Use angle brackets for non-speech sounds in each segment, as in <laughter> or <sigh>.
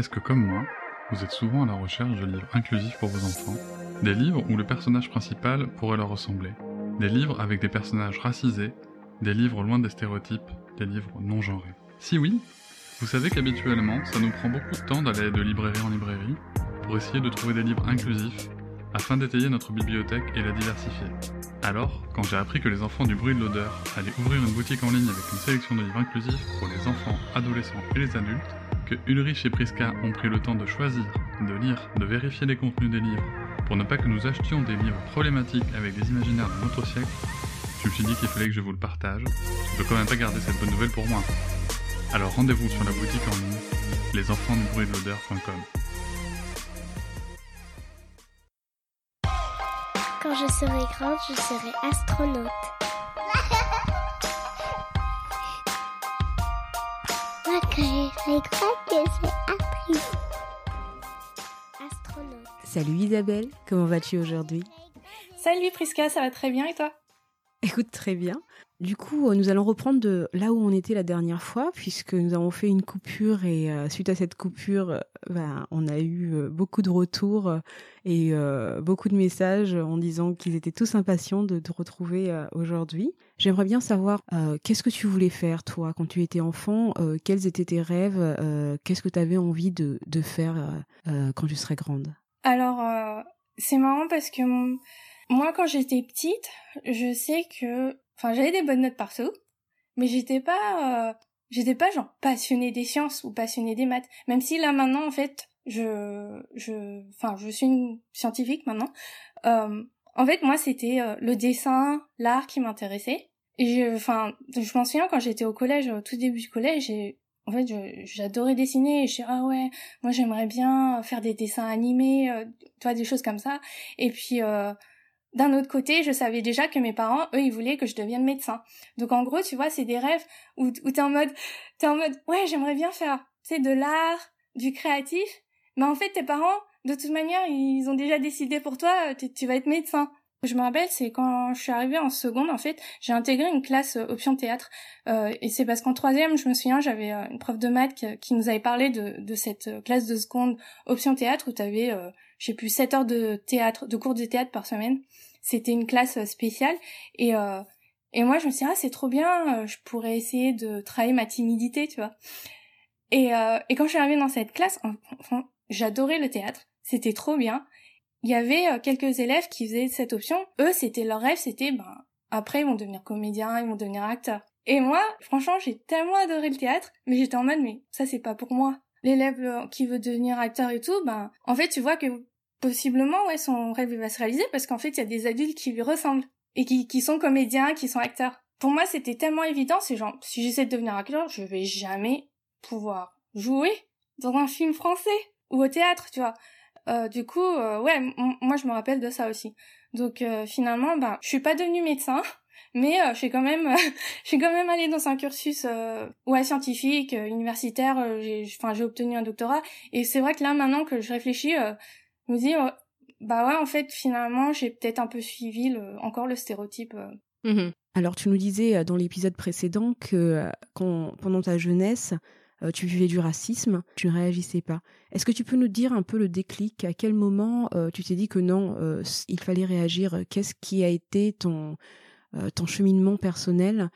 Est-ce que comme moi, vous êtes souvent à la recherche de livres inclusifs pour vos enfants? Des livres où le personnage principal pourrait leur ressembler. Des livres avec des personnages racisés Des livres loin des stéréotypes Des livres non genrés. Si oui, vous savez qu'habituellement, ça nous prend beaucoup de temps d'aller de librairie en librairie pour essayer de trouver des livres inclusifs afin d'étayer notre bibliothèque et la diversifier. Alors, quand j'ai appris que les enfants du bruit de l'odeur allaient ouvrir une boutique en ligne avec une sélection de livres inclusifs pour les enfants, adolescents et les adultes, Ulrich et Priska ont pris le temps de choisir, de lire, de vérifier les contenus des livres, pour ne pas que nous achetions des livres problématiques avec des imaginaires de notre siècle, je me suis dit qu'il fallait que je vous le partage. Je peux quand même pas garder cette bonne nouvelle pour moi. Alors rendez-vous sur la boutique en ligne, lesenfantsdubruitdelodeur.com. Quand je serai grande, je serai astronaute. Astronaute. Salut Isabelle, comment vas-tu aujourd'hui? Salut Priska, ça va très bien et toi? Écoute, très bien. Du coup, euh, nous allons reprendre de là où on était la dernière fois, puisque nous avons fait une coupure et euh, suite à cette coupure, euh, ben, on a eu euh, beaucoup de retours et euh, beaucoup de messages en disant qu'ils étaient tous impatients de te retrouver aujourd'hui. J'aimerais bien savoir qu'est-ce que tu voulais faire toi quand tu étais enfant, quels étaient tes rêves, qu'est-ce que tu avais envie de, de faire quand tu serais grande? Alors, c'est marrant parce que moi, quand j'étais petite, je sais que... Enfin, j'avais des bonnes notes partout, mais j'étais pas... euh, J'étais pas genre passionnée des sciences ou passionnée des maths. Même si là, maintenant, en fait, je... je enfin, je suis une scientifique maintenant. Euh, en fait, moi, c'était euh, le dessin, l'art qui m'intéressait. Et enfin, je m'en souviens quand j'étais au collège, au tout début du collège, j'ai... En fait, j'adorais dessiner et je suis ah ouais, moi j'aimerais bien faire des dessins animés, euh, tu des choses comme ça. Et puis euh, d'un autre côté, je savais déjà que mes parents, eux, ils voulaient que je devienne médecin. Donc en gros, tu vois, c'est des rêves où, où t'es en mode, t'es en mode, ouais, j'aimerais bien faire, tu sais, de l'art, du créatif. Mais en fait, tes parents, de toute manière, ils ont déjà décidé pour toi, euh, tu, vas être médecin. Je me rappelle, c'est quand je suis arrivée en seconde, en fait, j'ai intégré une classe euh, option théâtre. Euh, et c'est parce qu'en troisième, je me souviens, j'avais euh, une prof de maths qui, qui nous avait parlé de, de cette classe de seconde option théâtre où tu avais, euh, je sais plus, 7 heures de théâtre, de cours de théâtre par semaine. C'était une classe euh, spéciale. Et, euh, et moi, je me suis dit, ah, c'est trop bien, euh, je pourrais essayer de travailler ma timidité, tu vois. Et, euh, et quand je suis arrivée dans cette classe, j'adorais le théâtre. C'était trop bien. Il y avait euh, quelques élèves qui faisaient cette option. Eux, c'était leur rêve, c'était, ben, après, ils vont devenir comédiens, ils vont devenir acteurs. Et moi, franchement, j'ai tellement adoré le théâtre, mais j'étais en mode, mais ça, c'est pas pour moi. L'élève qui veut devenir acteur et tout, ben, en fait, tu vois que possiblement, ouais, son rêve va se réaliser parce qu'en fait, il y a des adultes qui lui ressemblent et qui, qui sont comédiens, qui sont acteurs. Pour moi, c'était tellement évident, c'est genre, si j'essaie de devenir acteur, je vais jamais pouvoir jouer dans un film français ou au théâtre, tu vois. Euh, du coup, euh, ouais, moi je me rappelle de ça aussi. Donc euh, finalement, ben, je suis pas devenue médecin, <laughs> mais euh, je suis quand même, <laughs> je suis quand même allée dans un cursus euh, ouais scientifique, universitaire. enfin, j'ai obtenu un doctorat. Et c'est vrai que là maintenant que je réfléchis, me dis, euh, bah ouais, en fait, finalement, j'ai peut-être un peu suivi le, encore le stéréotype. euh. Alors, tu nous disais euh, dans l'épisode précédent que euh, quand, pendant ta jeunesse, tu vivais du racisme, tu ne réagissais pas. Est-ce que tu peux nous dire un peu le déclic? À quel moment euh, tu t'es dit que non, euh, il fallait réagir? Qu'est-ce qui a été ton, euh, ton cheminement personnel?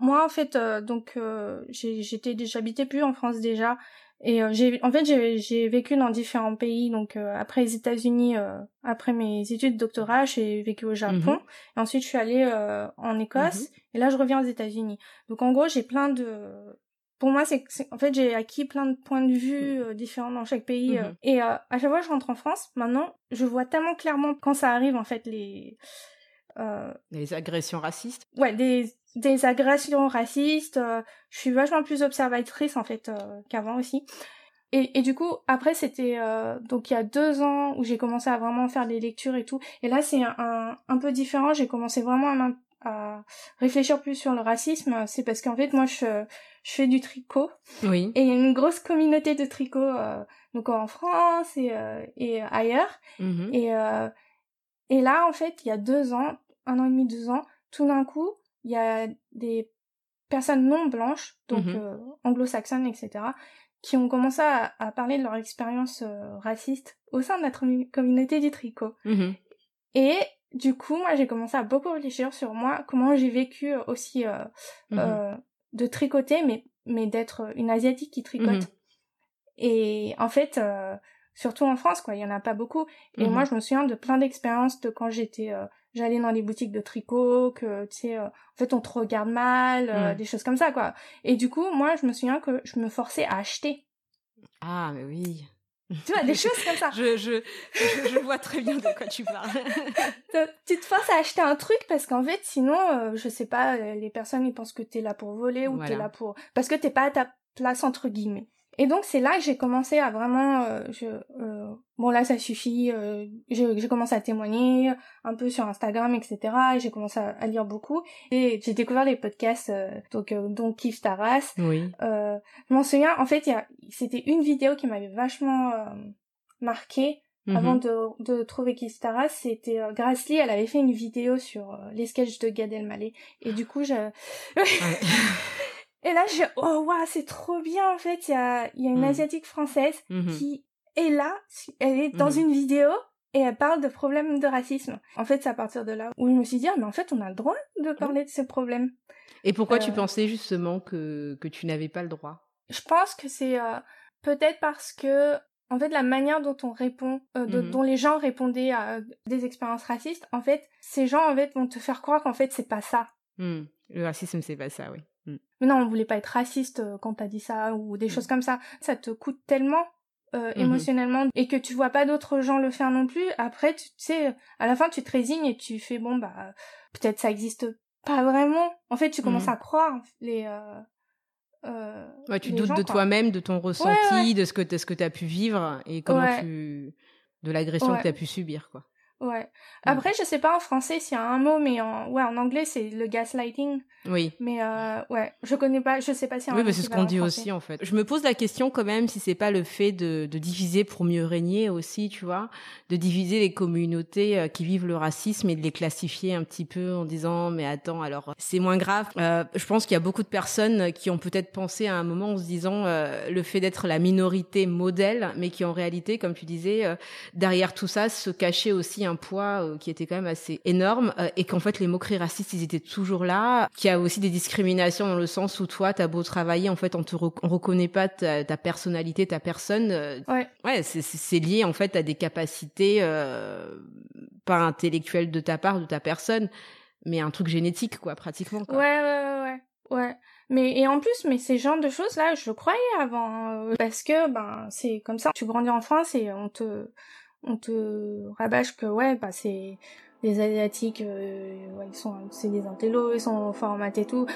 Moi, en fait, euh, donc euh, j'étais, j'habitais plus en France déjà, et euh, j'ai, en fait, j'ai, j'ai vécu dans différents pays. Donc euh, après les États-Unis, euh, après mes études de doctorat, j'ai vécu au Japon, Mhm. et ensuite je suis allée euh, en Écosse, et là je reviens aux États-Unis. Donc en gros, j'ai plein de pour moi, c'est, c'est- en fait, j'ai acquis plein de points de vue euh, différents dans chaque pays. Mhm. et euh, à chaque fois que je rentre en France, maintenant, je vois tellement clairement quand ça arrive, en fait, les, euh, Les agressions racistes. ouais, des, des agressions racistes. euh, je suis vachement plus observatrice en fait euh, qu'avant aussi. Et, et du coup, après c'était euh, donc il y a deux ans où j'ai commencé à vraiment faire des lectures et tout. Et là c'est un, un, un peu différent. J'ai commencé vraiment à, à réfléchir plus sur le racisme. C'est parce qu'en fait moi je je fais du tricot Oui. et il y a une grosse communauté de tricot euh, donc en France et euh, et ailleurs. Mhm. Et, euh, et là, en fait, il y a deux ans, un an et demi, deux ans, tout d'un coup, il y a des personnes non blanches, donc Mhm. euh, anglo-saxonnes, etc., qui ont commencé à, à parler de leur expérience euh, raciste au sein de commu- communauté du tricot. Mhm. Et du coup, moi, j'ai commencé à beaucoup réfléchir sur moi, comment j'ai vécu euh, aussi euh, Mhm. de tricoter, mais, mais d'être une asiatique qui tricote. Et en fait, surtout en France, quoi, il y en a pas beaucoup. Et Mhm. moi, je me souviens de plein d'expériences de quand j'étais, euh, j'allais dans des boutiques de tricot, que tu sais, euh, en fait, on te regarde mal, euh, Mhm. des choses comme ça, quoi. Et du coup, moi, je me souviens que je me forçais à acheter. Ah, mais oui. Tu vois, des <laughs> choses comme ça. Je, je, je, je vois très bien de quoi tu parles. <laughs> Tu te forces à acheter un truc parce qu'en fait, sinon, je sais pas, les personnes ils pensent que t'es là pour voler ou Voilà. t'es là pour parce que t'es pas à ta place entre guillemets. Et donc c'est là que j'ai commencé à vraiment, euh, je, euh, bon là ça suffit. euh, j'ai commencé à témoigner un peu sur Instagram, etc. Et j'ai commencé à, à lire beaucoup et j'ai découvert les podcasts euh, donc euh, donc Kif Taras. Oui. Euh, je m'en souviens, en fait, il y a- c'était une vidéo qui m'avait vachement euh, marqué avant Mhm. de, de trouver Kistaras, c'était euh, Grace Lee, elle avait fait une vidéo sur les sketchs de Gad Elmaleh. Et du coup, je... <laughs> et là, j'ai oh waouh, c'est trop bien en fait. Il y a, il y a une Mhm. asiatique française Mhm. qui est là, elle est dans Mhm. une vidéo et elle parle de problèmes de racisme. En fait, c'est à partir de là où je me suis dit, ah, mais en fait, on a le droit de parler de ces problèmes. Et pourquoi tu Euh, pensais justement que, que tu n'avais pas le droit? Je pense que c'est euh, peut-être parce que en fait la manière dont on répond, euh, de- Mhm. dont les gens répondaient à des expériences racistes, en fait, ces gens en fait vont te faire croire qu'en fait c'est pas ça. Hmm. Le racisme, c'est pas ça, oui. Hmm. Mais non, on voulait pas être raciste euh, quand t'as dit ça ou des choses comme ça. Ça te coûte tellement euh, Mhm. émotionnellement et que tu vois pas d'autres gens le faire non plus. Après, tu sais, à la fin, tu te résignes et tu fais bon bah peut-être ça existe pas vraiment. En fait, tu commences Mhm. à croire les. Euh, euh, Ouais, tu les doutes gens, de toi-même, de ton ressenti, ouais. de ce que, de ce que tu as pu vivre et comment tu. de l'agression que tu as pu subir, quoi. Ouais. Après, je sais pas en français s'il y a un mot, mais en, ouais, en anglais, c'est le gaslighting. Oui. Mais, euh, ouais, je connais pas, je sais pas s'il y a un Oui, bah, c'est ce qu'on dit français. aussi en fait. Je me pose la question quand même si c'est pas le fait de, de diviser pour mieux régner aussi, tu vois, de diviser les communautés euh, qui vivent le racisme et de les classifier un petit peu en disant mais attends alors c'est moins grave. Euh, je pense qu'il y a beaucoup de personnes qui ont peut-être pensé à un moment en se disant euh, le fait d'être la minorité modèle, mais qui en réalité, comme tu disais, derrière tout ça se cachait aussi un poids euh, qui était quand même assez énorme euh, et qu'en fait les moqueries racistes ils étaient toujours là, qu'il y a aussi des discriminations dans le sens où toi t'as beau travailler en fait on te rec- on reconnaît pas ta, ta personnalité, ta personne. euh, Ouais. Ouais, c'est- lié en fait à des capacités pas intellectuelles de ta part, de ta personne, mais un truc génétique quoi, pratiquement. Quoi. Ouais, ouais, ouais, ouais. ouais. Mais, et en plus, mais ces genres de choses là, je croyais avant. euh, parce que, ben, c'est comme ça. Tu grandis en France et on te, on te rabâche que, ouais, bah, c'est, les Asiatiques, euh, ils sont, c'est des intellos, ils sont formatés et tout.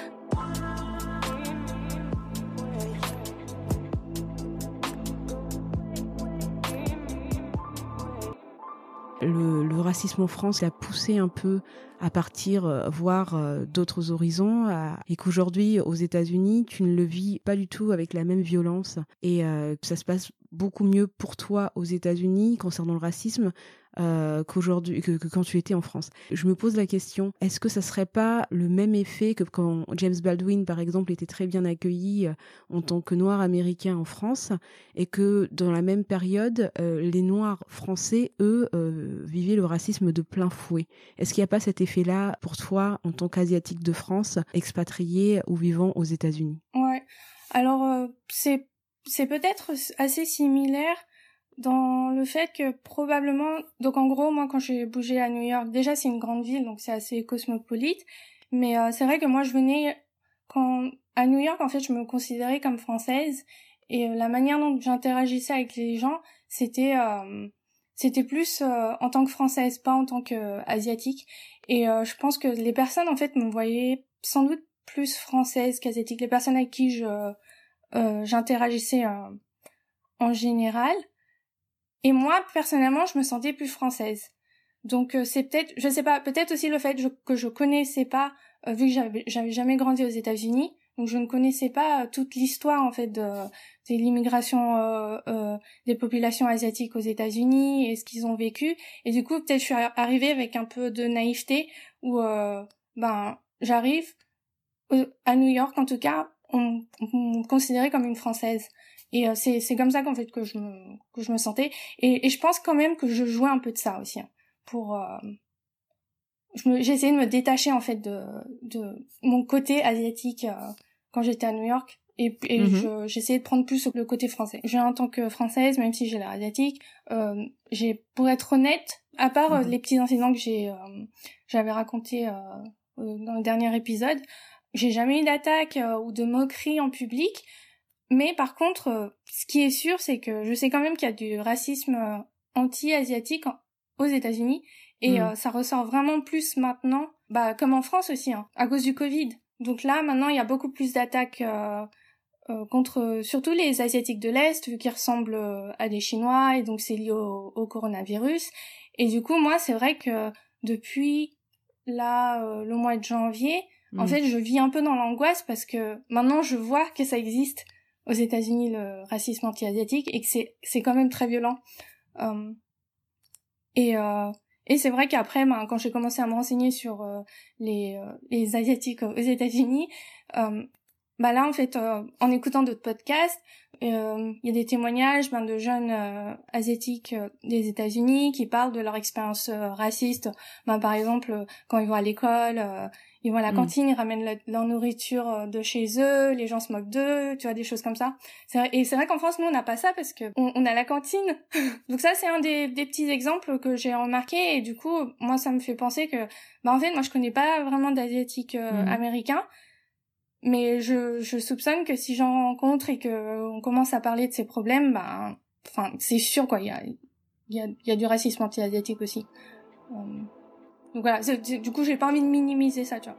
Racisme en France l'a poussé un peu à partir euh, voir euh, d'autres horizons et qu'aujourd'hui aux États-Unis tu ne le vis pas du tout avec la même violence. Et euh, que ça se passe beaucoup mieux pour toi aux États-Unis concernant le racisme euh, qu'aujourd'hui que, quand tu étais en France. Je me pose la question est-ce que ça serait pas le même effet que quand James Baldwin par exemple était très bien accueilli euh, en tant que noir américain en France et que dans la même période euh, les noirs français eux vivaient le racisme de plein fouet? Est-ce qu'il n'y a pas cet effet-là pour toi en tant qu'asiatique de France, expatrié ou vivant aux États-Unis? Ouais. Alors c'est c'est peut-être assez similaire dans le fait que probablement donc en gros moi quand j'ai bougé à New York déjà c'est une grande ville donc c'est assez cosmopolite. Mais euh, c'est vrai que moi je venais quand à New York en fait je me considérais comme française. Et euh, la manière dont j'interagissais avec les gens c'était euh, c'était plus euh, en tant que française pas en tant que euh, et euh, je pense que les personnes en fait me voyaient sans doute plus française qu'asiatique. Les personnes avec qui je j'interagissais en général. Et moi, personnellement, je me sentais plus française. Donc euh, c'est peut-être, je sais pas, peut-être aussi le fait que je connaissais pas, euh, vu que j'avais, jamais grandi aux États-Unis, donc je ne connaissais pas euh, toute l'histoire en fait de, de l'immigration euh, euh, des populations asiatiques aux États-Unis et ce qu'ils ont vécu. Et du coup, peut-être je suis ar- arrivée avec un peu de naïveté où, euh, ben, j'arrive, à New York en tout cas, on, on me considérait comme une française. Et euh, c'est c'est comme ça qu'en fait que je me que je me sentais. Et, et je pense quand même que je jouais un peu de ça aussi hein, pour. Euh, j'ai essayé de me détacher en fait de de mon côté asiatique euh, quand j'étais à New York et, et mhm. j'essayais de prendre plus le côté français. J'ai en tant que française, même si j'ai l'air asiatique, euh, j'ai pour être honnête, à part euh, mhm. les petits incidents que j'ai euh, j'avais raconté dans le dernier épisode, j'ai jamais eu d'attaque ou de moquerie en public. Mais par contre, ce qui est sûr, c'est que je sais quand même qu'il y a du racisme anti-asiatique aux États-Unis et mhm. ça ressort vraiment plus maintenant, bah comme en France aussi, hein, à cause du Covid. Donc là, maintenant, il y a beaucoup plus d'attaques euh, euh, contre surtout les asiatiques de l'est vu qu'ils ressemblent euh, à des chinois et donc c'est lié au, coronavirus et du coup moi c'est vrai que depuis là euh, le mois de janvier en mm. fait je vis un peu dans l'angoisse parce que maintenant je vois que ça existe aux États-Unis le racisme anti-asiatique et que c'est c'est quand même très violent. Et et c'est vrai qu'après, ben, quand j'ai commencé à me renseigner sur les, les asiatiques aux États-Unis, bah là en fait euh, en écoutant d'autres podcasts euh, il y a des témoignages ben, de jeunes euh, asiatiques des États-Unis qui parlent de leur expérience raciste. Ben, par exemple quand ils vont à l'école ils vont à la cantine ils ramènent leur nourriture de chez eux les gens se moquent d'eux tu vois des choses comme ça et c'est vrai qu'en France nous on n'a pas ça parce que on, a la cantine <laughs> donc ça c'est un des, des, petits exemples que j'ai remarqué et du coup moi ça me fait penser que bah en fait moi je connais pas vraiment d'asiatiques mm. américains mais je, je soupçonne que si j'en rencontre et que on commence à parler de ces problèmes, ben, enfin, c'est sûr quoi. Il y a, y a, y a du racisme anti-asiatique aussi. Euh, donc voilà. du coup, j'ai pas envie de minimiser ça, tu vois.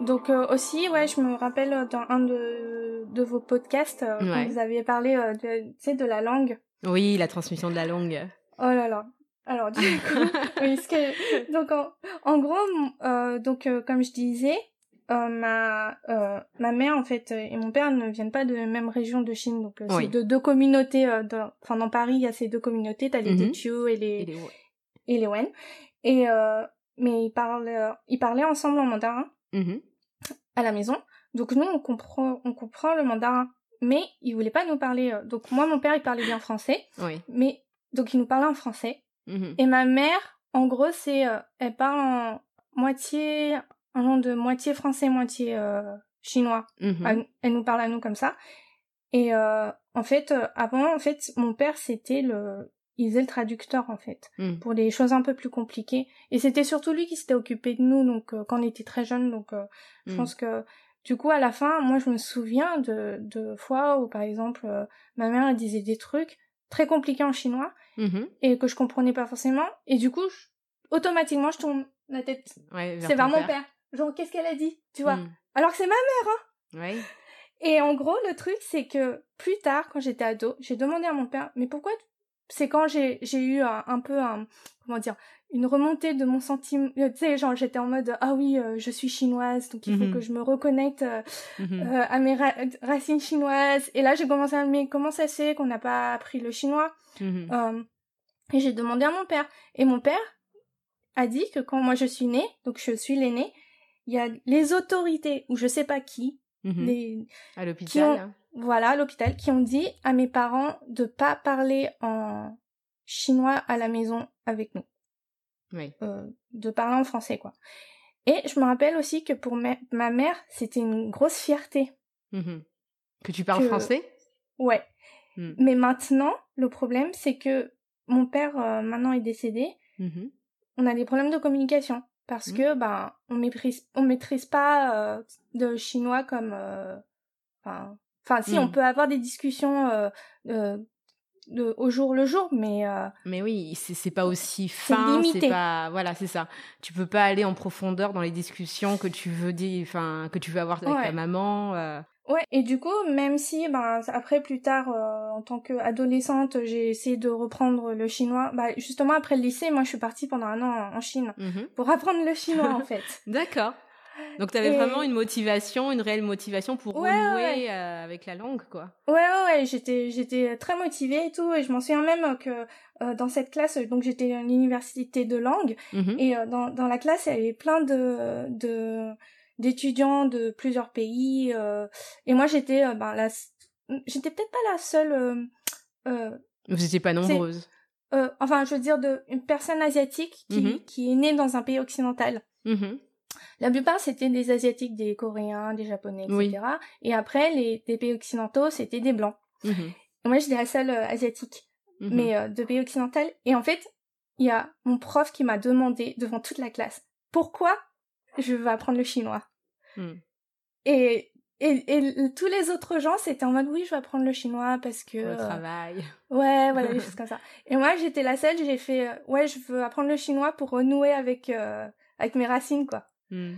Donc euh, aussi, ouais, je me rappelle dans un de, de vos podcasts, euh, quand vous aviez parlé de, tu sais, de la langue. Oui, la transmission de la langue. Oh là là. Alors du coup, <laughs> oui, ce que donc en, gros, euh, donc euh, comme je disais, euh, ma euh, ma mère en fait et mon père ne viennent pas de la même région de Chine, donc c'est de deux communautés. Enfin dans Paris, il y a ces deux communautés, t'as les mm et les et les, et les Wen. Et mais ils parlent ils parlaient ensemble en mandarin mm-hmm. à la maison. Donc nous on comprend on comprend le mandarin mais il voulait pas nous parler. Euh, donc moi, mon père, il parlait bien français, oui. mais donc il nous parlait en français. Mhm. Et ma mère, en gros, c'est, euh, elle parle en moitié, un nom de moitié français, moitié euh, chinois. Mhm. Elle, nous parle à nous comme ça. Et en fait, avant, en fait, mon père, c'était le, il faisait le traducteur en fait mhm. pour les choses un peu plus compliquées. Et c'était surtout lui qui s'était occupé de nous, donc quand on était très jeunes. Donc je pense que du coup, à la fin, moi, je me souviens de, de fois où, par exemple, euh, ma mère disait des trucs très compliqués en chinois mm-hmm. et que je comprenais pas forcément. Et du coup, automatiquement, je tourne la tête. c'est vers mon père. Genre, qu'est-ce qu'elle a dit Tu vois? Mm. Alors que c'est ma mère, hein ouais. Et en gros, le truc, c'est que plus tard, quand j'étais ado, j'ai demandé à mon père, mais pourquoi c'est quand j'ai j'ai eu un, peu un comment dire une remontée de mon sentiment euh, tu sais genre j'étais en mode ah oui euh, je suis chinoise donc il faut mhm. que je me reconnecte euh, mhm. à mes racines chinoises et là j'ai commencé à me comment ça c'est qu'on n'a pas appris le chinois? Mhm. et j'ai demandé à mon père et mon père a dit que quand moi je suis née donc je suis l'aînée il y a les autorités ou je sais pas qui les à l'hôpital voilà, à l'hôpital, qui ont dit à mes parents de pas parler en chinois à la maison avec nous. Oui. Euh, de parler en français, quoi. Et je me rappelle aussi que pour ma, mère, c'était une grosse fierté. Mmh que tu parles français? Ouais. Mmh. Mais maintenant, le problème, c'est que mon père, euh, maintenant, est décédé. Mmh on a des problèmes de communication. Parce que, ben, on maîtrise, on maîtrise pas euh, de chinois comme, enfin, si, on hmm. peut avoir des discussions euh, de, au jour le jour, mais mais oui, c'est pas aussi fin, c'est pas voilà, c'est ça. Tu peux pas aller en profondeur dans les discussions que tu veux dire, enfin que tu veux avoir avec ta maman. Euh. Ouais, et du coup, même si ben après plus tard en tant qu'adolescente, j'ai essayé de reprendre le chinois, bah justement après le lycée, moi je suis partie pendant un an en Chine mmh pour apprendre le chinois en <laughs> fait. D'accord. Donc tu avais vraiment une motivation, une réelle motivation pour renouer euh, avec la langue, quoi. Ouais, ouais, ouais. J'étais, j'étais très motivée et tout, et je m'en souviens même que euh, dans cette classe, donc j'étais à l'université de langue, mm-hmm. et euh, dans, dans la classe, il y avait plein de, de d'étudiants de plusieurs pays, et moi j'étais, ben la, j'étais peut-être pas la seule. Vous n'étiez pas nombreuse. enfin, je veux dire de une personne asiatique qui, mm-hmm. qui est née dans un pays occidental. Mm-hmm. La plupart, c'était des Asiatiques, des Coréens, des Japonais, etc. Et après, les, pays occidentaux, c'était des Blancs. Mhm. Moi, j'étais la seule euh, Asiatique, mais euh, de pays occidentaux. Et en fait, il y a mon prof qui m'a demandé, devant toute la classe, pourquoi je veux apprendre le chinois. Hmm. Et, et, tous les autres gens, c'était en mode, oui, je veux apprendre le chinois parce que... Le euh, travail. Ouais, voilà, des choses comme ça. Et moi, j'étais la seule, j'ai fait, ouais, je veux apprendre le chinois pour renouer avec, avec mes racines, quoi. Hmm.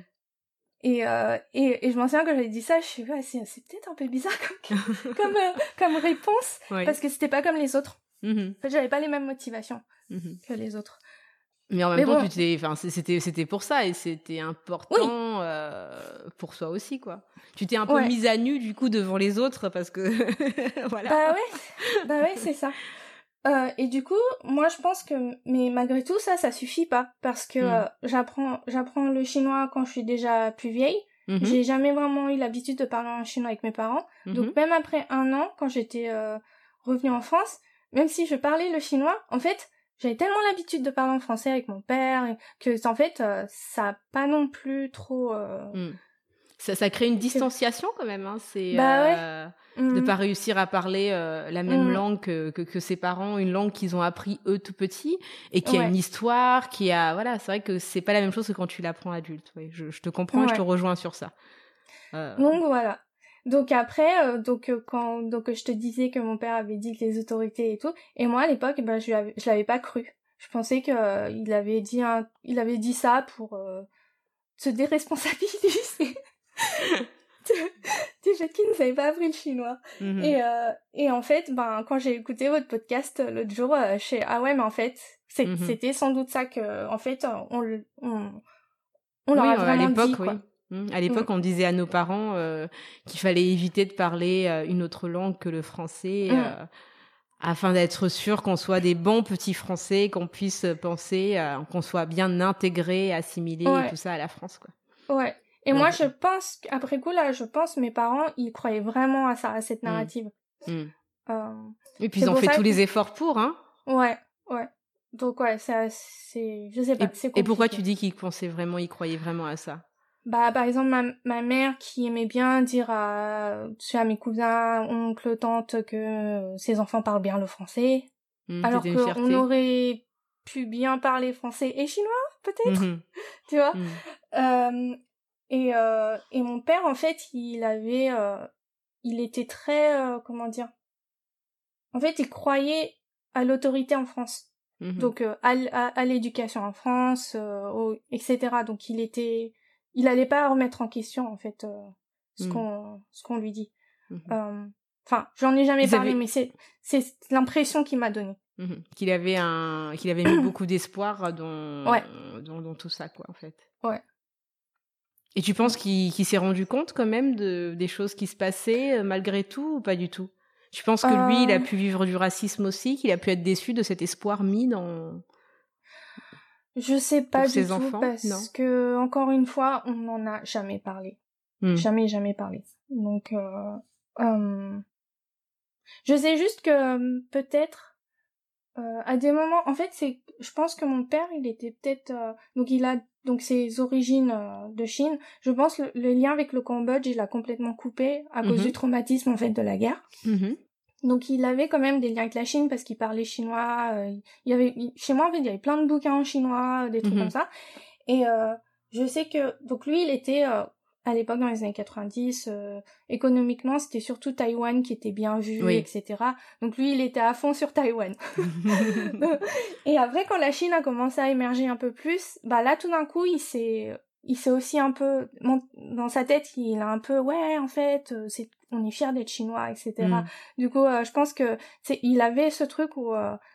Et, euh, et, et, je m'en souviens quand j'avais dit ça, je suis ouais, c'est, c'est peut-être un peu bizarre comme, <laughs> comme, euh, comme réponse, parce que c'était pas comme les autres. Mm-hmm. En fait, j'avais pas les mêmes motivations mm-hmm. que les autres. Mais en même temps, tu t'es, enfin, c'était, c'était pour ça et c'était important euh, pour soi aussi, quoi. Tu t'es un peu mise à nu du coup devant les autres parce que <laughs> voilà. Bah ouais, bah ouais, c'est ça. Euh, et du coup, moi je pense que, mais malgré tout ça, ça suffit pas parce que hmm. euh, j'apprends, j'apprends le chinois quand je suis déjà plus vieille. Mhm. J'ai jamais vraiment eu l'habitude de parler en chinois avec mes parents. Mhm. Donc même après un an, quand j'étais euh, revenue en France, même si je parlais le chinois, en fait, j'avais tellement l'habitude de parler en français avec mon père que en fait, ça a pas non plus trop. Hmm. Ça, ça crée une distanciation quand même. Hein. C'est. Bah ouais de ne mm. pas réussir à parler euh, la même mm. langue que, que, ses parents, une langue qu'ils ont appris eux tout petits et qui a une histoire, qui a voilà, c'est vrai que c'est pas la même chose que quand tu l'apprends adulte. je, je, te comprends, et je te rejoins sur ça. Euh... Donc voilà. Donc après, euh, donc euh, quand donc je te disais que mon père avait dit que les autorités et tout, et moi à l'époque, ben je je l'avais pas cru. Je pensais que il avait dit un, il avait dit ça pour se déresponsabiliser. <laughs> fait qu'ils ne savaient pas appris le chinois. Mhm. Et, euh, et en fait, ben, quand j'ai écouté votre podcast euh, l'autre jour, euh, je ah ouais, mais en fait, mhm. c'était sans doute ça que, en fait, on, on, on leur a vraiment dit, quoi. Oui. Mhm. À l'époque, on disait à nos parents euh, qu'il fallait éviter de parler euh, une autre langue que le français, afin d'être sûr qu'on soit des bons petits Français, qu'on puisse penser, qu'on soit bien intégré, assimilé et tout ça à la France, quoi. Ouais. Et moi, je pense, après coup, là, je pense, mes parents, ils croyaient vraiment à ça, à cette hmm. narrative. Euh, et puis, ils ont fait tous les efforts pour, hein Ouais, ouais. Donc, ouais, ça, c'est, je sais pas, c'est Et pourquoi tu dis qu'ils pensaient vraiment, ils croyaient vraiment à ça? Bah par exemple ma, ma mère qui aimait bien dire à, à mes cousins, oncles, tantes que ses enfants parlent bien le français, hmm, alors qu'on aurait pu bien parler français et chinois peut-être, <laughs> tu vois? Euh, et, euh, et mon père, en fait, il avait, euh, il était très, euh, comment dire, en fait, il croyait à l'autorité en France, mmh donc à, à, l'éducation en France, etc. Donc il était, il allait pas remettre en question en fait ce mmh. qu'on, ce qu'on lui dit. Mmh enfin, j'en ai jamais parlé, mais c'est, c'est l'impression qu'il m'a donnée. Qu'il avait un, qu'il avait mis <clears throat> beaucoup d'espoir dans, ouais. dans, dans tout ça, quoi, en fait. Ouais. Et tu penses qu'il s'est rendu compte quand même de, des choses qui se passaient euh, malgré tout ou pas du tout? Tu penses que lui, il a euh. pu vivre du racisme aussi, qu'il a pu être déçu de cet espoir mis dans... Je sais pas du tout enfants? parce que encore une fois, on n'en a jamais parlé, hmm. jamais jamais parlé. Donc, euh, euh, je sais juste que peut-être à des moments, en fait, c'est, je pense que mon père, il était peut-être, donc il a donc ses origines euh, de Chine. Je pense le, le lien avec le Cambodge, il a complètement coupé à cause du mhm. traumatisme en fait de la guerre. Mhm. Donc il avait quand même des liens avec la Chine parce qu'il parlait chinois. Euh, il y avait chez moi en fait il y avait plein de bouquins en chinois, des trucs mhm. comme ça. Et euh, je sais que donc lui il était à l'époque dans les années 90 euh, économiquement c'était surtout Taïwan qui était bien vu etc donc lui il était à fond sur Taïwan <laughs> <laughs> et après quand la Chine a commencé à émerger un peu plus bah là tout d'un coup il s'est il s'est aussi un peu dans sa tête il a un peu ouais en fait euh, c'est on est fier d'être chinois etc mm. du coup euh, je pense que c'est il avait ce truc où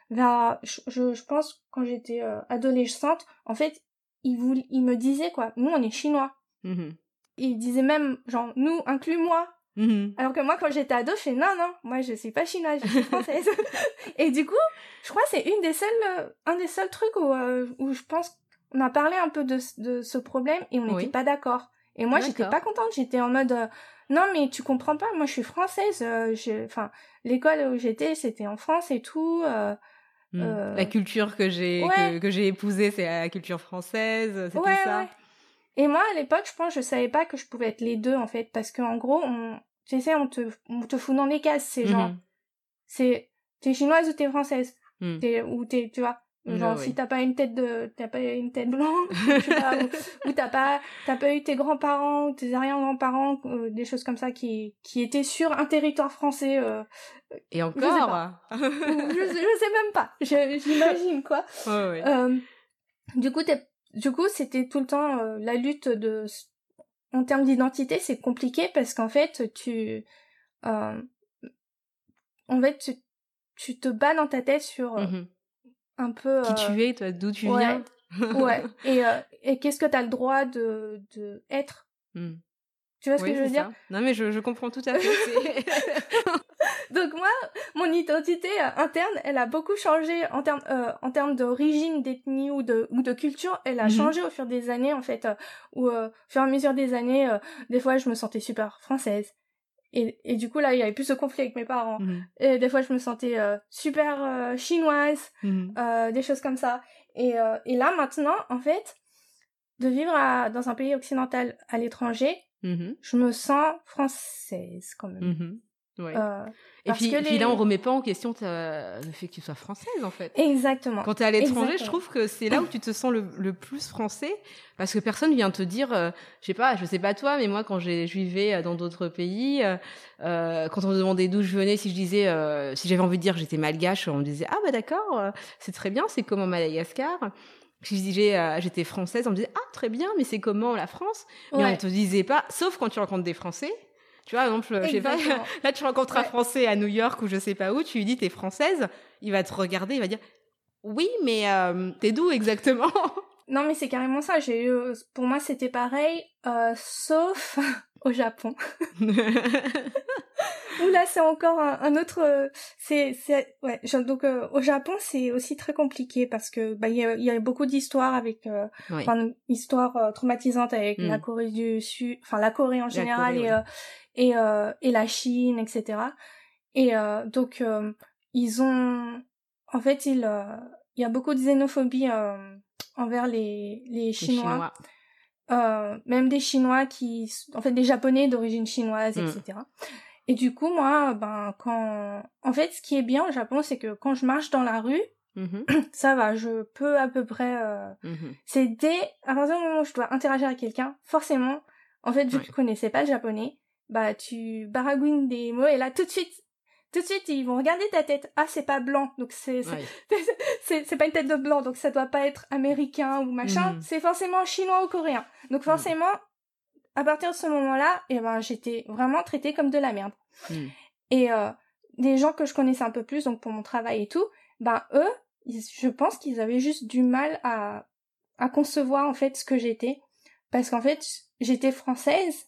vers je, je pense quand j'étais adolescente en fait il voulait il me disait quoi nous on est chinois mm-hmm. ils disaient même, genre, nous, inclus-moi. Mhm. Alors que moi, quand j'étais ado, je fais non, non, moi, je suis pas chinoise, je suis française. <laughs> et du coup, je crois que c'est une des seules, euh, un des seuls trucs où, euh, où je pense, on a parlé un peu de, de ce problème et on n'était Oui. pas d'accord. Et moi, j'étais pas contente, j'étais en mode, euh, non, mais tu comprends pas, moi, je suis française, euh, je- enfin, l'école où j'étais, c'était en France et tout, euh. Euh, La culture que j'ai ouais. que, que j'ai épousée, c'est la culture française, c'était Ouais, ça. ouais. Et moi, à l'époque, je pense, je savais pas que je pouvais être les deux, en fait, parce qu'en gros, on, tu sais, on te, on te fout dans des cases, c'est genre, Mhm. c'est, t'es chinoise ou t'es française, t'es, ou t'es, tu vois, genre, ouais. si t'as pas une tête de, t'as pas une tête blanche, <laughs> pas, ou, ou t'as pas, t'as pas eu tes grands-parents, ou tes arrière-grands-parents, euh, des choses comme ça qui, qui étaient sur un territoire français, euh, Et encore. <laughs> je, sais- je sais même pas, j'imagine, quoi. Ouais, ouais. Euh, du coup, du coup, c'était tout le temps euh, la lutte de, en termes d'identité, c'est compliqué parce qu'en fait, tu, euh, en fait, tu, tu te bats dans ta tête sur euh, Mhm. Un peu. Qui euh, tu es, toi, d'où tu ouais. viens. Ouais. <laughs> Et, euh, et qu'est-ce que t'as le droit de, de être? Mhm. Tu vois ce Oui, que je veux dire? Non, mais je, je comprends tout à fait. <laughs> Donc moi, mon identité euh, interne, elle a beaucoup changé en termes euh, en termes d'origine, d'ethnie ou de ou de culture. Elle a Mhm. changé au fur des années en fait. euh, euh, au fur et à mesure des années, des fois je me sentais super française. Et, et du coup là, il y avait plus ce conflit avec mes parents. Mhm. Et des fois je me sentais euh, super euh, chinoise, Mhm. euh, des choses comme ça. Et euh, et là maintenant, en fait, de vivre à, dans un pays occidental à l'étranger, Mhm. je me sens française quand même. Ouais. Euh, Et puis, là, on remet pas en question ta- le fait que tu sois française, en fait. exactement. Quand tu es à l'étranger, je trouve que c'est là où tu te sens le, le plus français, parce que personne vient te dire, euh, je sais pas, je sais pas toi, mais moi quand j'ai- je vivais euh, dans d'autres pays, euh, quand on me demandait d'où je venais, si je disais, si j'avais envie de dire j'étais malgache, on me disait ah bah d'accord, c'est très bien, c'est comment Madagascar. Si je disais euh, j'étais française, on me disait ah très bien, mais c'est comment la France? Mais Ouais. on te disait pas, sauf quand tu rencontres des Français. Tu vois, exemple, je sais pas, <laughs> là tu rencontres un. Français à New York ou je sais pas où, tu lui dis t'es française, il va te regarder, il va dire oui, mais euh, t'es d'où exactement? <laughs> Non, mais c'est carrément ça. J'ai eu, pour moi, c'était pareil, euh, sauf <laughs> au Japon. Où là, c'est encore un, un autre. euh, C'est, c'est, ouais. donc euh, au Japon, c'est aussi très compliqué parce que bah il y a, y a beaucoup d'histoires avec, euh, Oui. enfin, une histoire euh, traumatisante avec Mm. la Corée du Sud, enfin la Corée en général Corée, et ouais. Et euh, et la Chine, etc. Et euh, donc euh, ils ont, en fait, il euh, il y a beaucoup de xénophobie euh, envers les les Les Chinois euh, même des Chinois qui, en fait, des Japonais d'origine chinoise, Mm. etc. Et du coup, moi, ben, quand, en fait, ce qui est bien au Japon, c'est que quand je marche dans la rue, Mhm, <clears throat> ça va, je peux à peu près, euh, mhm. c'est dès, à partir du moment où je dois interagir avec quelqu'un, forcément, en fait, vu Ouais. que tu connaissais pas le japonais, bah, tu baragouines des mots et là, tout de suite, tout de suite, ils vont regarder ta tête. Ah, c'est pas blanc, donc c'est, c'est- Ouais. <laughs> pas une tête de blanc, donc ça doit pas être américain ou machin. Mhm. C'est forcément chinois ou coréen. Donc forcément, à partir de ce moment-là, eh ben j'étais vraiment traitée comme de la merde. Mhm. Et euh, des gens que je connaissais un peu plus, donc pour mon travail et tout, ben eux, ils- je pense qu'ils avaient juste du mal à à concevoir en fait ce que j'étais, parce qu'en fait j'étais française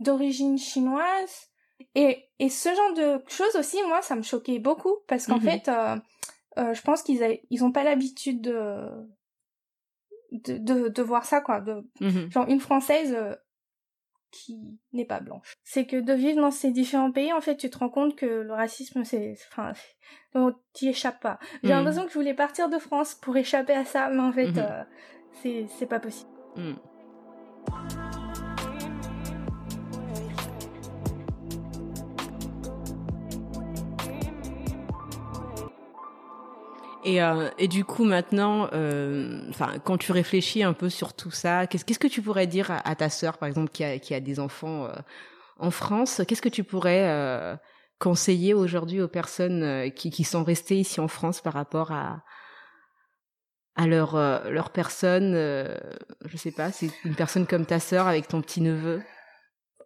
d'origine chinoise et, et ce genre de choses aussi, moi, ça me choquait beaucoup parce qu'en Mhm. fait, euh, euh, je pense qu'ils avaient- ils ont pas l'habitude de, de de de voir ça quoi, de Mhm. genre une française euh, qui n'est pas blanche. C'est que de vivre dans ces différents pays, en fait, tu te rends compte que le racisme, c'est, enfin, on t'y échappe pas. J'ai Mhm. l'impression que je voulais partir de France pour échapper à ça, mais en fait, c'est c'est pas possible. Et, euh, et du coup maintenant, euh, quand tu réfléchis un peu sur tout ça, qu'est-ce qu'est-ce que tu pourrais dire à, ta sœur, par exemple, qui a, qui a des enfants euh, en France? Qu'est-ce que tu pourrais conseiller aujourd'hui aux personnes qui, qui sont restées ici en France par rapport à à leur leur personne Je sais pas, c'est une personne comme ta sœur avec ton petit neveu.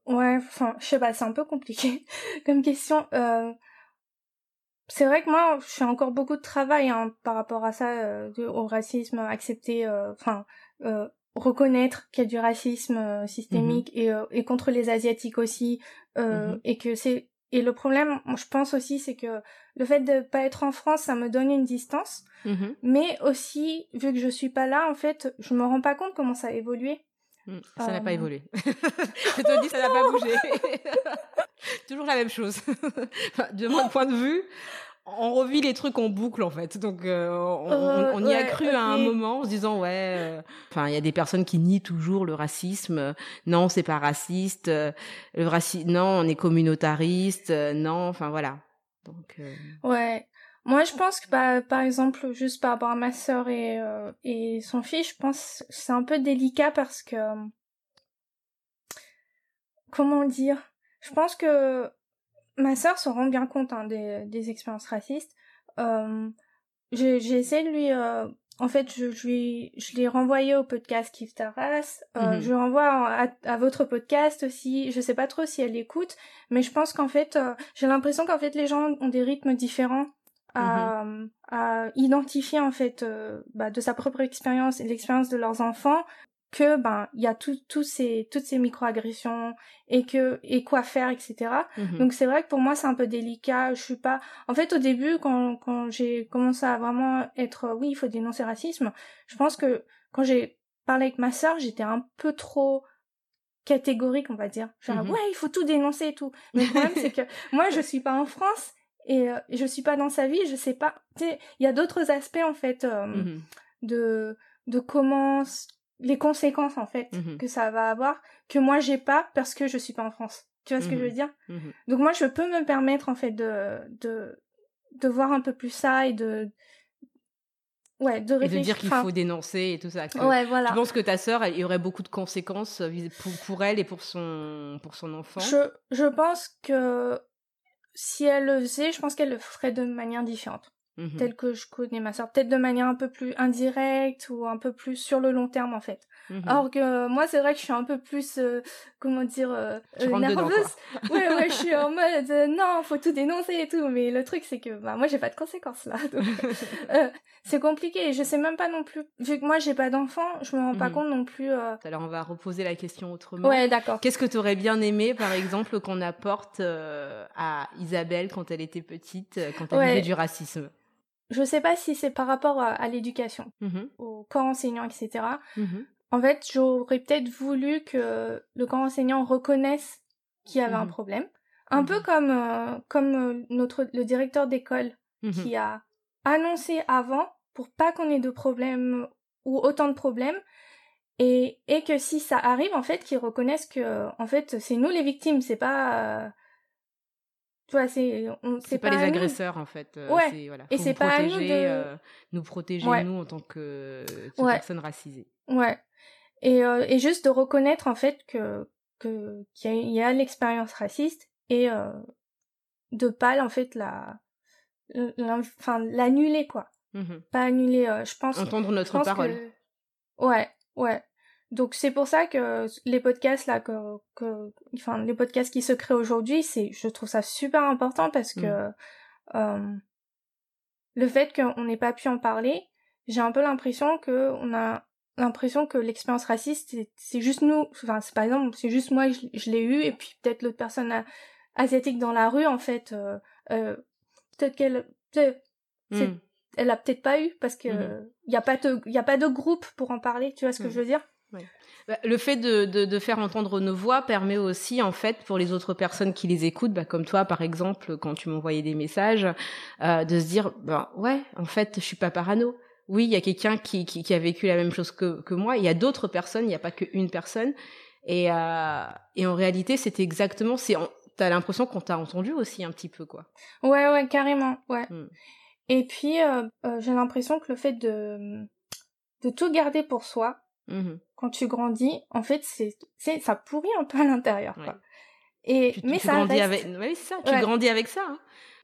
Ouais, enfin, je sais pas, c'est un peu compliqué <laughs> comme question. C'est vrai que moi, je fais encore beaucoup de travail hein, par rapport à ça, euh, au racisme accepté, euh, enfin, euh, reconnaître qu'il y a du racisme euh, systémique Mhm. et, euh, et contre les asiatiques aussi euh, Mhm. et que c'est et le problème je pense aussi c'est que le fait de pas être en France ça me donne une distance Mhm. mais aussi vu que je suis pas là en fait je me rends pas compte comment ça a évolué Mm, Ça n'a pas Euh, évolué. <laughs> je te dis, ça n'a pas bougé. <laughs> <laughs> Toujours la même chose. Enfin, <laughs> de mon point de vue, on revit les trucs en boucle en fait. Donc euh, on, Euh, on y a cru à un moment en se disant ouais. euh, Enfin, il y a des personnes qui nient toujours le racisme. Non, c'est pas raciste. Le racisme, non, on est communautariste. Non, enfin voilà. Donc Ouais. Moi, je pense que, bah, par exemple, juste par rapport à ma sœur et, et son fils, je pense que c'est un peu délicat parce que... Comment dire Je pense que ma sœur se rend bien compte hein, des, des expériences racistes. Euh, j'ai essayé de lui... euh, en fait, je, je, lui, je l'ai renvoyé au podcast Kif Taras. Euh, Mhm. Je renvoie à, à votre podcast aussi. Je sais pas trop si elle écoute, mais je pense qu'en fait, j'ai l'impression qu'en fait, les gens ont des rythmes différents à, à identifier en fait euh, bah, de sa propre expérience et l'expérience de leurs enfants que ben il y a tout, tout ces toutes ces microagressions et que et quoi faire etc mhm. donc c'est vrai que pour moi c'est un peu délicat je suis pas en fait au début quand quand j'ai commencé à vraiment être oui il faut dénoncer le racisme je pense que quand j'ai parlé avec ma sœur j'étais un peu trop catégorique on va dire genre Mhm. ouais il faut tout dénoncer et tout mais le problème c'est que <laughs> moi je suis pas en France et euh, je suis pas dans sa vie je sais pas tu sais il y a d'autres aspects en fait euh, Mhm. de de comment les conséquences en fait Mhm. que ça va avoir que moi j'ai pas parce que je suis pas en France tu vois ce que je Mhm. veux dire? Mhm. donc moi je peux me permettre en fait de de de voir un peu plus ça et de ouais de Et de réfléchir dire qu'il faut dénoncer et tout ça. que- ouais voilà Je pense que ta sœur, il y aurait beaucoup de conséquences euh, pour, pour elle et pour son, pour son enfant? je je pense que si elle le faisait je pense qu'elle le ferait de manière différente Mhm. telle que je connais ma soeur peut-être de manière un peu plus indirecte ou un peu plus sur le long terme en fait Mhm. Or que euh, moi, c'est vrai que je suis un peu plus, euh, comment dire, euh, euh, rentres dedans, nerveuse. ouais, ouais, je suis en <laughs> mode, non, faut tout dénoncer et tout. Mais le truc, c'est que, bah, moi, j'ai pas de conséquences là. Donc, <laughs> c'est compliqué. Et je sais même pas non plus, vu que moi, j'ai pas d'enfant, je me rends pas Mhm. compte non plus. Alors on va reposer la question autrement. Ouais, d'accord. Qu'est-ce que tu aurais bien aimé, par exemple, qu'on apporte à Isabelle quand elle était petite, quand elle Ouais. vivait du racisme? Je sais pas si c'est par rapport à, à l'éducation, Mhm. au corps enseignant, etc. Mhm. En fait, j'aurais peut-être voulu que le corps enseignant reconnaisse qu'il y avait un Mhm. problème. Un peu comme, euh, comme euh, notre, le directeur d'école qui a annoncé avant pour pas qu'on ait de problèmes ou autant de problèmes et, et que si ça arrive en fait qu'ils reconnaissent que en fait c'est nous les victimes c'est pas euh, tu vois c'est on C'est pas, pas, les agresseurs en fait. euh, Ouais. Voilà. Et c'est pas à nous protéger, de- euh, nous protéger Ouais. nous en tant que, que Ouais. personnes racisées. ouais et euh, et juste de reconnaître en fait que que qu'il y a, a l'expérience raciste et euh, de pas en fait la enfin l'annuler quoi Mhm. pas annuler euh, je pense Entendre notre pense parole. que- Ouais, ouais. Donc c'est pour ça que les podcasts là que, que enfin les podcasts qui se créent aujourd'hui, c'est je trouve ça super important parce que Mm. euh, le fait qu'on n'ait pas pu en parler, j'ai un peu l'impression que on a l'impression que l'expérience raciste c'est- juste nous enfin c'est par exemple c'est juste moi je, je l'ai eu et puis peut-être l'autre personne a- asiatique dans la rue en fait euh, euh, peut-être qu'elle Mhm. elle a peut-être pas eu parce que Mhm. il y a pas de y a pas de groupe pour en parler tu vois ce que Mhm. je veux dire? Le fait de, de, de faire entendre nos voix permet aussi, en fait, pour les autres personnes qui les écoutent, bah, comme toi, par exemple, quand tu m'envoyais des messages, euh, de se dire, ben ouais, en fait, je suis pas parano. Oui, il y a quelqu'un qui, qui, qui a vécu la même chose que, que moi. Il y a d'autres personnes, il n'y a pas qu'une personne. Et, euh, et en réalité, c'est exactement, c'est, t'as l'impression qu'on t'a entendu aussi un petit peu, quoi. ouais ouais carrément ouais Mm. et puis euh, euh, j'ai l'impression que le fait de de tout garder pour soi Mhm. quand tu grandis en fait c'est c'est ça pourrit un peu à l'intérieur quoi et Tu, mais tu ça grandis reste avec, ouais, c'est ça, tu Ouais. grandis avec ça. Hein.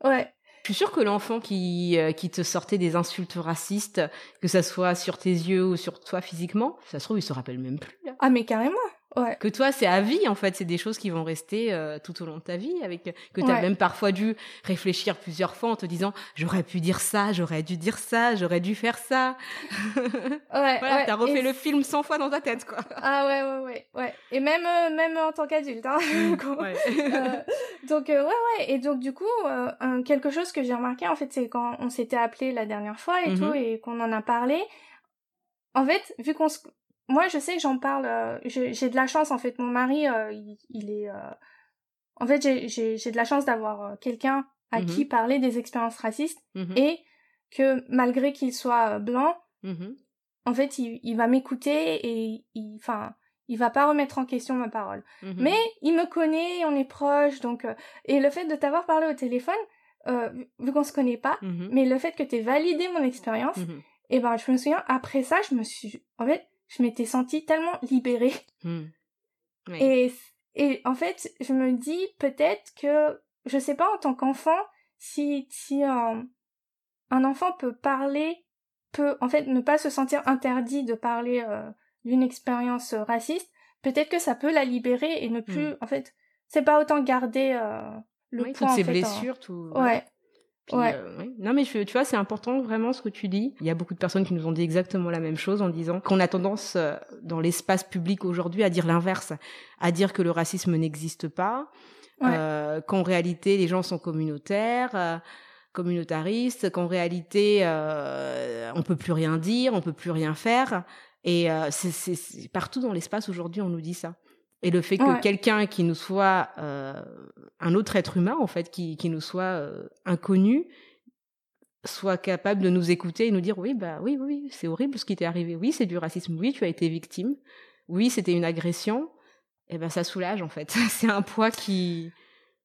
ouais Je suis sûre que l'enfant qui, euh, qui te sortait des insultes racistes, que ça soit sur tes yeux ou sur toi physiquement, ça se trouve, il se rappelle même plus. Là. ah mais carrément Ouais. Que toi, c'est à vie, en fait. C'est des choses qui vont rester euh, tout au long de ta vie, avec que tu as Ouais. même parfois dû réfléchir plusieurs fois en te disant j'aurais pu dire ça, j'aurais dû dire ça, j'aurais dû faire ça. <laughs> Ouais, voilà, ouais. t'as refait Et le film 100 fois dans ta tête, quoi. <laughs> Ah ouais, ouais, ouais, ouais. Et même, euh, même en tant qu'adulte. Hein. <laughs> Ouais. Euh, donc euh, ouais, ouais. Et donc du coup, euh, quelque chose que j'ai remarqué en fait, c'est quand on s'était appelé la dernière fois et Mhm. tout, et qu'on en a parlé. En fait, vu qu'on se... Moi, je sais que j'en parle. euh, j'ai de la chance en fait. Mon mari, euh, il, il est. euh, En fait, j'ai- j'ai j'ai de la chance d'avoir euh, quelqu'un à Mhm. qui parler des expériences racistes Mhm, et que malgré qu'il soit euh, blanc, mhm, en fait, il, il va m'écouter et il, enfin, il va pas remettre en question ma parole. mhm. Mais il me connaît, on est proches, donc euh, et le fait de t'avoir parlé au téléphone, euh, vu- qu'on se connaît pas, Mhm, mais le fait que t'aies validé mon expérience, mhm, et ben je me souviens après ça, je me suis, en fait, je m'étais sentie tellement libérée. Ouais. et et en fait, je me dis peut-être que je sais pas en tant qu'enfant si si un un enfant peut parler peut en fait ne pas se sentir interdit de parler euh, d'une expérience euh, raciste, peut-être que ça peut la libérer et ne plus en fait, c'est pas autant garder euh, le Oui, poids toutes ces en fait, en- blessures, tout. Ouais. Puis, Ouais. euh, oui. Non, mais je- tu vois, c'est important vraiment ce que tu dis. Il y a beaucoup de personnes qui nous ont dit exactement la même chose en disant qu'on a tendance euh, dans l'espace public aujourd'hui à dire l'inverse, à dire que le racisme n'existe pas, Ouais. euh, qu'en réalité les gens sont communautaires. euh, communautaristes qu'en réalité euh, on peut plus rien dire on peut plus rien faire et euh, c'est- partout dans l'espace aujourd'hui on nous dit ça et le fait que Ouais. quelqu'un qui nous soit euh, un autre être humain en fait qui, qui nous soit euh, inconnu soit capable de nous écouter et nous dire oui bah oui oui, c'est horrible ce qui t'est arrivé oui c'est du racisme oui tu as été victime oui c'était une agression et ben ça soulage en fait <laughs> c'est un poids qui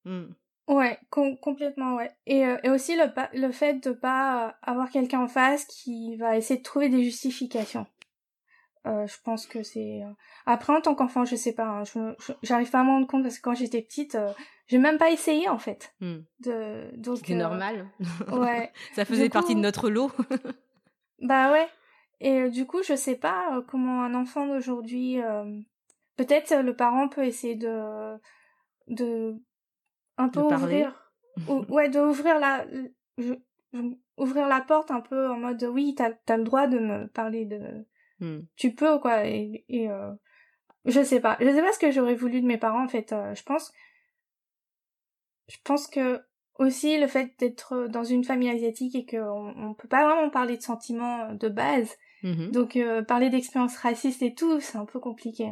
Hmm. Ouais, com- complètement, ouais. Et, euh, et aussi le, le fait de pas avoir quelqu'un en face qui va essayer de trouver des justifications. Euh, je pense que c'est... euh, Après, en tant qu'enfant, je sais pas, hein, je me- j'arrive pas à me rendre compte parce que quand j'étais petite, euh, j'ai même pas essayé, en fait. Hmm. De... Donc, C'était euh, normal Ouais. <laughs> ça faisait Du partie de notre lot Bah ouais. Et euh, du coup, je sais pas euh, comment un enfant d'aujourd'hui... euh, Peut-être le parent peut essayer de... de un peu De ouvrir... ou- <laughs> ouais, de ouvrir la... je- je- ouvrir la porte un peu en mode oui, t'as as le droit de me parler de... Hmm. Tu peux, quoi. Et, et euh, je sais pas. Je sais pas ce que j'aurais voulu de mes parents, en fait. euh, je pense... Je pense que aussi le fait d'être dans une famille asiatique et qu'on on peut pas vraiment parler de sentiments de base, Mhm. donc euh, parler d'expériences racistes et tout, c'est un peu compliqué,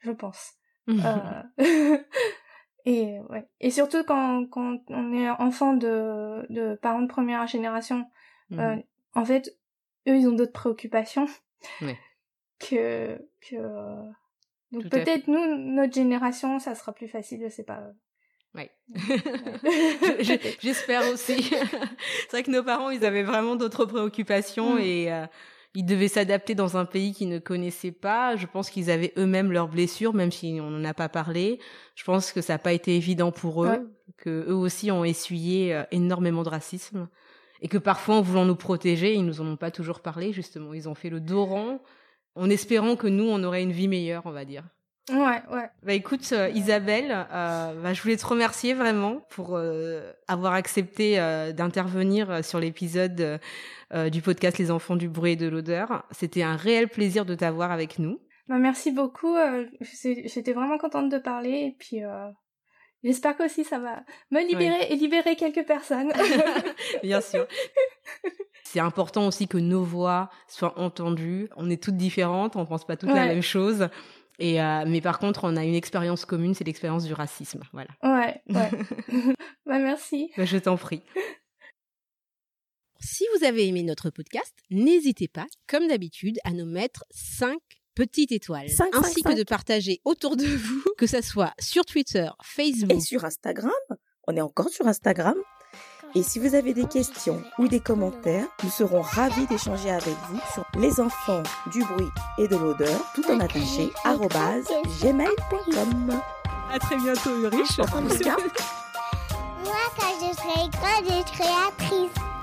je pense. <laughs> Euh, <laughs> et ouais. Et surtout quand, quand on est enfant de, de parents de première génération, euh, en fait, eux ils ont d'autres préoccupations. Que que euh, donc peut-être nous notre génération ça sera plus facile, je sais pas. Ouais. <laughs> Je- J'espère aussi. <laughs> c'est vrai que nos parents, ils avaient vraiment d'autres préoccupations Mm. et euh, ils devaient s'adapter dans un pays qu'ils ne connaissaient pas. Je pense qu'ils avaient eux-mêmes leurs blessures, même si on n'en a pas parlé. Je pense que ça n'a pas été évident pour eux, Ouais. que eux aussi ont essuyé euh, énormément de racisme et que parfois, en voulant nous protéger, ils nous en ont pas toujours parlé. Justement, ils ont fait le dos rond en espérant que nous, on aurait une vie meilleure, on va dire. Ouais, ouais. Bah écoute euh, Isabelle, euh, bah, je voulais te remercier vraiment pour euh, avoir accepté d'intervenir sur l'épisode du podcast Les enfants du bruit et de l'odeur. C'était un réel plaisir de t'avoir avec nous. Bah, merci beaucoup. J'étais vraiment contente de parler et puis j'espère qu'aussi ça va me libérer et libérer quelques personnes. <laughs> Bien sûr. <laughs> C'est important aussi que nos voix soient entendues. On est toutes différentes, on pense pas toutes la même chose. Et euh, mais par contre, on a une expérience commune, c'est l'expérience du racisme. Voilà. ouais, ouais. <laughs> bah merci. Bah, je t'en prie. Si vous avez aimé notre podcast, n'hésitez pas, comme d'habitude, à nous mettre 5 petites étoiles, Cinq, ainsi cinq, que cinq. de partager autour de vous, que ça soit sur Twitter, Facebook, Et sur Instagram, on est encore sur Instagram. Et si vous avez des questions ou des commentaires, nous serons ravis d'échanger avec vous sur les enfants du bruit et de l'odeur, tout en attaché, arrobase gmail.com. À très bientôt, Ulrich. Moi, quand je serai grande, je serai actrice.